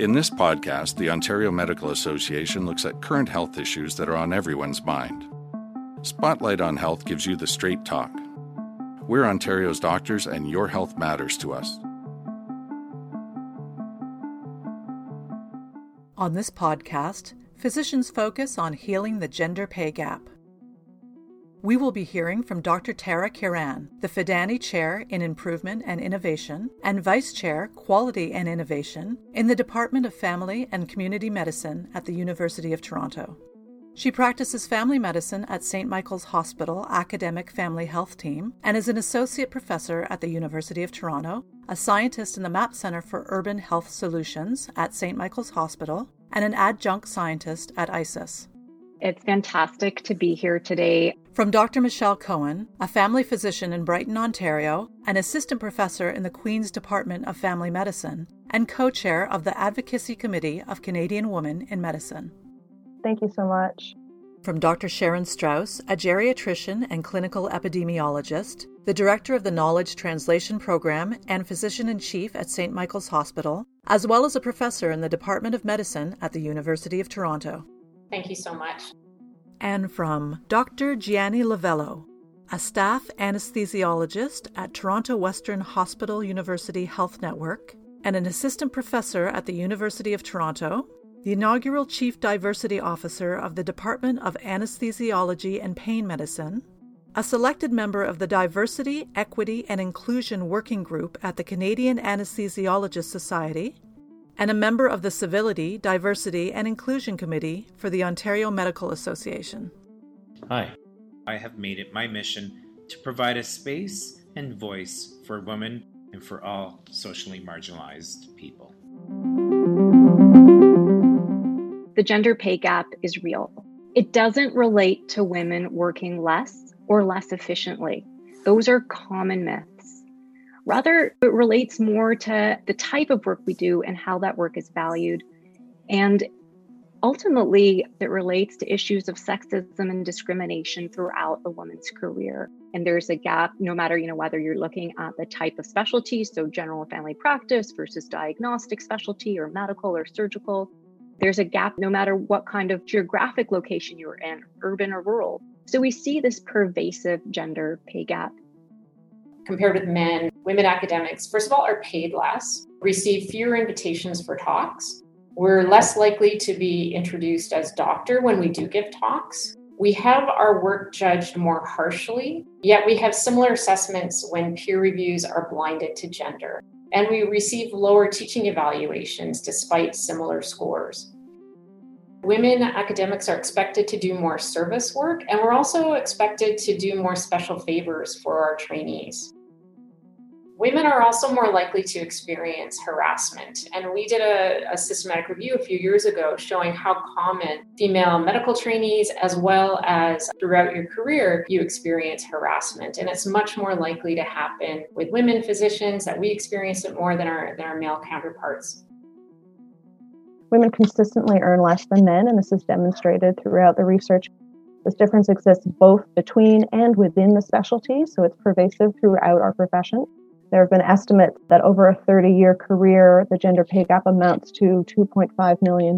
In this podcast, the Ontario Medical Association looks at current health issues that are on everyone's mind. Spotlight on Health gives you the straight talk. We're Ontario's doctors, and your health matters to us. On this podcast, physicians focus on healing the gender pay gap. We will be hearing from Dr. Tara Kiran, the Fidani Chair in Improvement and Innovation and Vice Chair, Quality and Innovation in the Department of Family and Community Medicine at the University of Toronto. She practices family medicine at St. Michael's Hospital Academic Family Health Team and is an associate professor at the University of Toronto, a scientist in the MAP Center for Urban Health Solutions at St. Michael's Hospital, and an adjunct scientist at ICES. It's fantastic to be here today. From Dr. Michelle Cohen, a family physician in Brighton, Ontario, an assistant professor in the Queen's Department of Family Medicine, and co chair of the Advocacy Committee of Canadian Women in Medicine. Thank you so much. From Dr. Sharon Straus, a geriatrician and clinical epidemiologist, the director of the Knowledge Translation Program and physician in chief at St. Michael's Hospital, as well as a professor in the Department of Medicine at the University of Toronto. Thank you so much. And from Dr. Gianni Lorello, a staff anesthesiologist at Toronto Western Hospital University Health Network and an assistant professor at the University of Toronto, the inaugural Chief Diversity Officer of the Department of Anesthesiology and Pain Medicine, a selected member of the Diversity, Equity, and Inclusion Working Group at the Canadian Anesthesiologists Society, and a member of the Civility, Diversity, and Inclusion Committee for the Ontario Medical Association. Hi, I have made it my mission to provide a space and voice for women and for all socially marginalized people. The gender pay gap is real. It doesn't relate to women working less or less efficiently. Those are common myths. Rather, it relates more to the type of work we do and how that work is valued. And ultimately, it relates to issues of sexism and discrimination throughout a woman's career. And there's a gap, no matter you know whether you're looking at the type of specialty, so general family practice versus diagnostic specialty or medical or surgical. There's a gap no matter what kind of geographic location you're in, urban or rural. So we see this pervasive gender pay gap compared with men, women academics, first of all, are paid less, receive fewer invitations for talks. We're less likely to be introduced as doctor when we do give talks. We have our work judged more harshly, yet we have similar assessments when peer reviews are blinded to gender. And we receive lower teaching evaluations despite similar scores. Women academics are expected to do more service work, and we're also expected to do more special favors for our trainees. Women are also more likely to experience harassment. And we did a, a, systematic review a few years ago showing how common female medical trainees, as well as throughout your career, you experience harassment. And it's much more likely to happen with women physicians that we experience it more than our, than our male counterparts. Women consistently earn less than men, and this is demonstrated throughout the research. This difference exists both between and within the specialty, so it's pervasive throughout our profession. There have been estimates that over a 30 year career, the gender pay gap amounts to $2.5 million.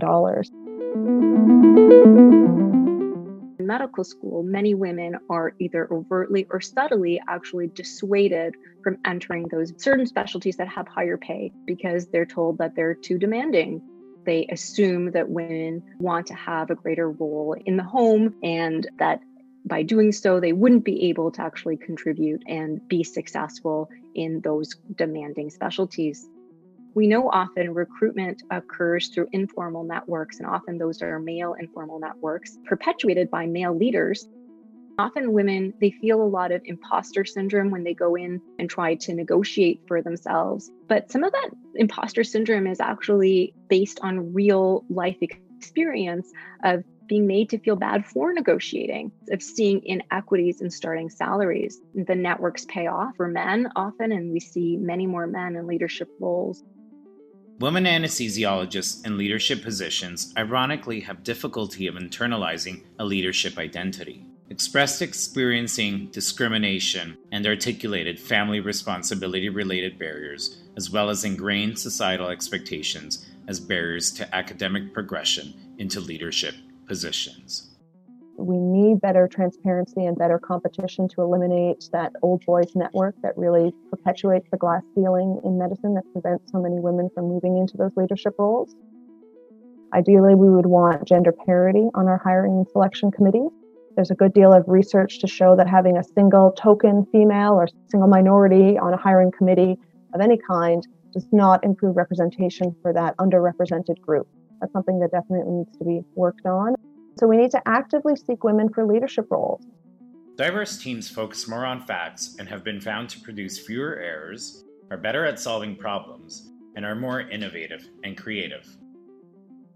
In medical school, many women are either overtly or subtly actually dissuaded from entering those certain specialties that have higher pay because they're told that they're too demanding. They assume that women want to have a greater role in the home and that by doing so, they wouldn't be able to actually contribute and be successful in those demanding specialties. We know often recruitment occurs through informal networks, and often those are male informal networks perpetuated by male leaders. Often, women they feel a lot of imposter syndrome when they go in and try to negotiate for themselves. But some of that imposter syndrome is actually based on real life experience of being made to feel bad for negotiating, of seeing inequities in starting salaries. The networks pay off for men often, and we see many more men in leadership roles. Women anesthesiologists in leadership positions ironically have difficulty of internalizing a leadership identity. Expressed experiencing discrimination and articulated family responsibility related barriers, as well as ingrained societal expectations, as barriers to academic progression into leadership positions. We need better transparency and better competition to eliminate that old boys network that really perpetuates the glass ceiling in medicine that prevents so many women from moving into those leadership roles. Ideally, we would want gender parity on our hiring and selection committee. There's a good deal of research to show that having a single token female or single minority on a hiring committee of any kind does not improve representation for that underrepresented group. That's something that definitely needs to be worked on. So we need to actively seek women for leadership roles. Diverse teams focus more on facts and have been found to produce fewer errors, are better at solving problems, and are more innovative and creative.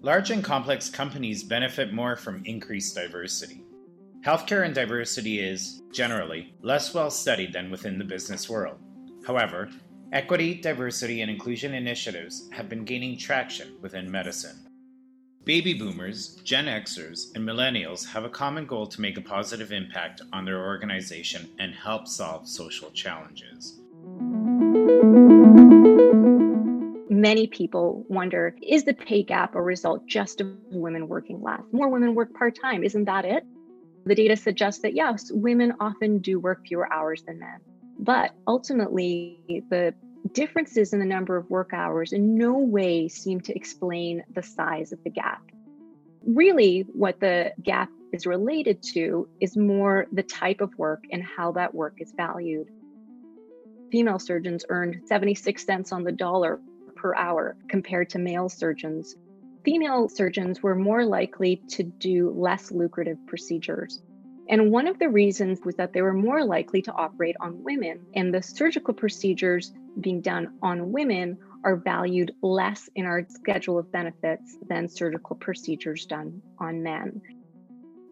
Large and complex companies benefit more from increased diversity. Healthcare and diversity is, generally, less well studied than within the business world. However, equity, diversity, and inclusion initiatives have been gaining traction within medicine. Baby boomers, Gen Xers, and millennials have a common goal to make a positive impact on their organization and help solve social challenges. Many people wonder is the pay gap a result just of women working less? More women work part time. Isn't that it? The data suggests that yes, women often do work fewer hours than men. But ultimately, the differences in the number of work hours in no way seem to explain the size of the gap. Really, what the gap is related to is more the type of work and how that work is valued. Female surgeons earned 76 cents on the dollar per hour compared to male surgeons. Female surgeons were more likely to do less lucrative procedures. And one of the reasons was that they were more likely to operate on women, and the surgical procedures being done on women are valued less in our schedule of benefits than surgical procedures done on men.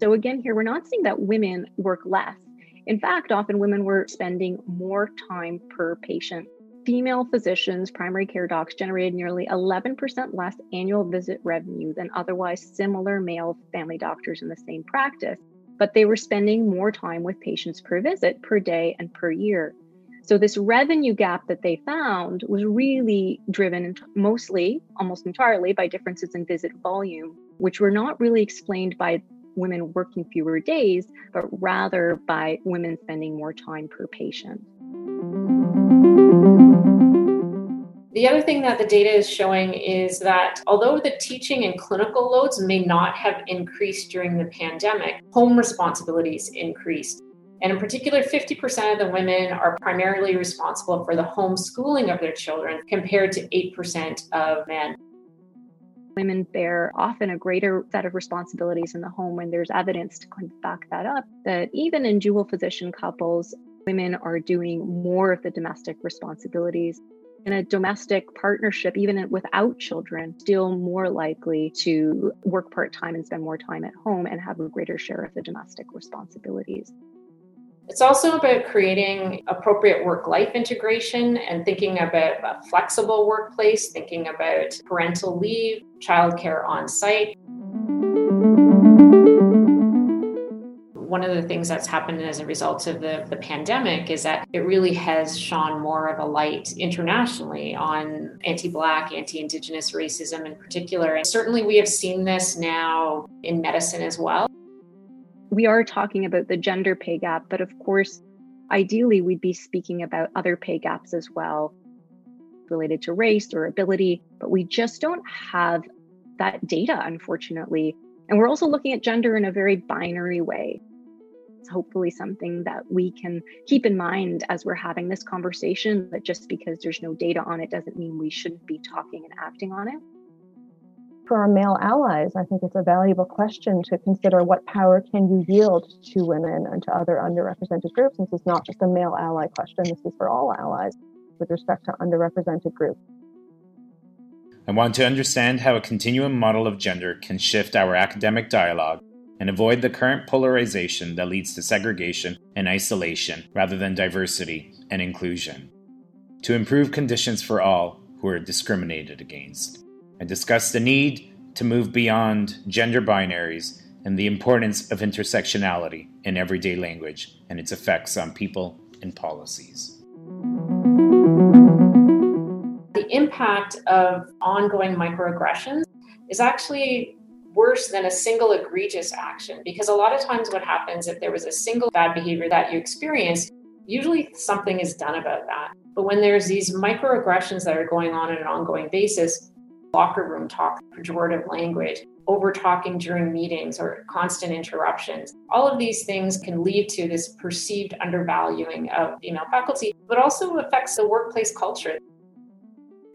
So, again, here we're not seeing that women work less. In fact, often women were spending more time per patient. Female physicians, primary care docs, generated nearly 11% less annual visit revenue than otherwise similar male family doctors in the same practice, but they were spending more time with patients per visit, per day, and per year. So, this revenue gap that they found was really driven mostly, almost entirely, by differences in visit volume, which were not really explained by women working fewer days, but rather by women spending more time per patient. The other thing that the data is showing is that although the teaching and clinical loads may not have increased during the pandemic, home responsibilities increased. And in particular, 50% of the women are primarily responsible for the homeschooling of their children compared to 8% of men. Women bear often a greater set of responsibilities in the home when there's evidence to kind of back that up. That even in dual physician couples, women are doing more of the domestic responsibilities. In a domestic partnership, even without children, still more likely to work part time and spend more time at home and have a greater share of the domestic responsibilities. It's also about creating appropriate work life integration and thinking about a flexible workplace, thinking about parental leave, childcare on site. One of the things that's happened as a result of the, the pandemic is that it really has shone more of a light internationally on anti Black, anti Indigenous racism in particular. And certainly we have seen this now in medicine as well we are talking about the gender pay gap, but of course, ideally, we'd be speaking about other pay gaps as well related to race or ability, but we just don't have that data, unfortunately. And we're also looking at gender in a very binary way. It's hopefully something that we can keep in mind as we're having this conversation that just because there's no data on it doesn't mean we shouldn't be talking and acting on it for our male allies, I think it's a valuable question to consider what power can you yield to women and to other underrepresented groups. This is not just a male ally question, this is for all allies with respect to underrepresented groups. I want to understand how a continuum model of gender can shift our academic dialogue and avoid the current polarization that leads to segregation and isolation rather than diversity and inclusion. To improve conditions for all who are discriminated against and discuss the need to move beyond gender binaries and the importance of intersectionality in everyday language and its effects on people and policies. The impact of ongoing microaggressions is actually worse than a single egregious action. Because a lot of times what happens if there was a single bad behavior that you experienced usually something is done about that. But when there's these microaggressions that are going on on an ongoing basis locker room talk pejorative language over talking during meetings or constant interruptions all of these things can lead to this perceived undervaluing of female faculty but also affects the workplace culture.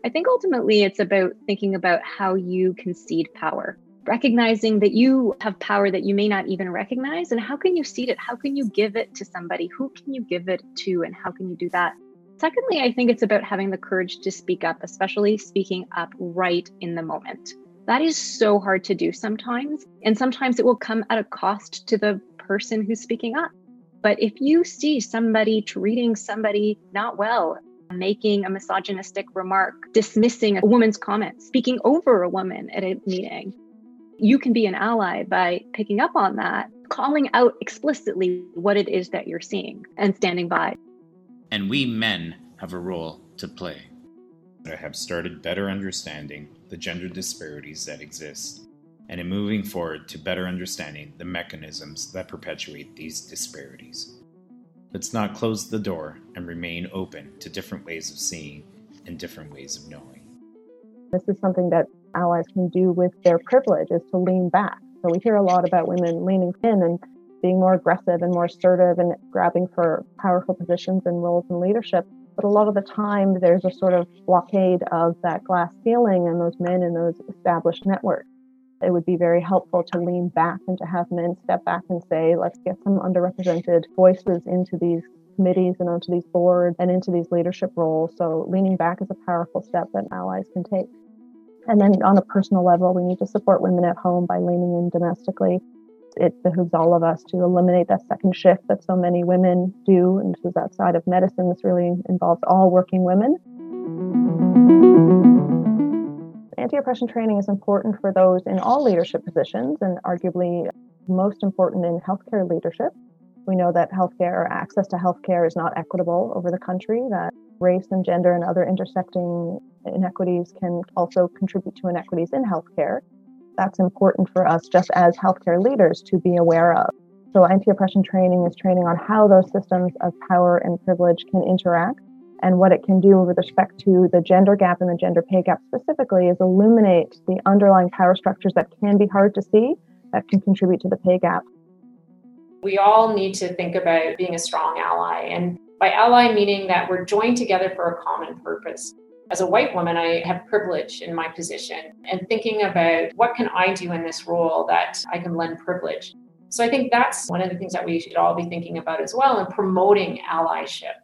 I think ultimately it's about thinking about how you concede power recognizing that you have power that you may not even recognize? And how can you cede it? How can you give it to somebody? Who can you give it to and how can you do that? Secondly i think it's about having the courage to speak up especially speaking up right in the moment. That is so hard to do sometimes and sometimes it will come at a cost to the person who's speaking up. But if you see somebody treating somebody not well making a misogynistic remark, dismissing a woman's comment, speaking over a woman at a meeting, you can be an ally by picking up on that, calling out explicitly what it is that you're seeing and standing by. And we men have a role to play. I have started better understanding the gender disparities that exist, and in moving forward to better understanding the mechanisms that perpetuate these disparities. Let's not close the door and remain open to different ways of seeing and different ways of knowing. This is something that allies can do with their privilege is to lean back. So we hear a lot about women leaning in and being more aggressive and more assertive and grabbing for powerful positions and roles in leadership. But a lot of the time, there's a sort of blockade of that glass ceiling and those men in those established networks. It would be very helpful to lean back and to have men step back and say, let's get some underrepresented voices into these committees and onto these boards and into these leadership roles. So leaning back is a powerful step that allies can take. And then on a personal level, we need to support women at home by leaning in domestically. It behooves all of us to eliminate that second shift that so many women do. And this is outside of medicine. This really involves all working women. Anti oppression training is important for those in all leadership positions and arguably most important in healthcare leadership. We know that healthcare access to healthcare is not equitable over the country, that race and gender and other intersecting inequities can also contribute to inequities in healthcare. That's important for us just as healthcare leaders to be aware of. So, anti oppression training is training on how those systems of power and privilege can interact and what it can do with respect to the gender gap and the gender pay gap specifically is illuminate the underlying power structures that can be hard to see that can contribute to the pay gap. We all need to think about being a strong ally. And by ally, meaning that we're joined together for a common purpose. As a white woman, I have privilege in my position and thinking about what can I do in this role that I can lend privilege. So I think that's one of the things that we should all be thinking about as well and promoting allyship.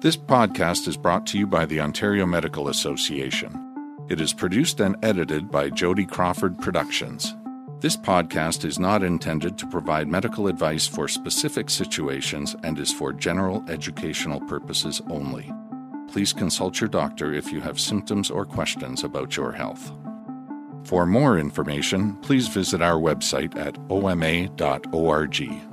This podcast is brought to you by the Ontario Medical Association. It is produced and edited by Jody Crawford Productions. This podcast is not intended to provide medical advice for specific situations and is for general educational purposes only. Please consult your doctor if you have symptoms or questions about your health. For more information, please visit our website at oma.org.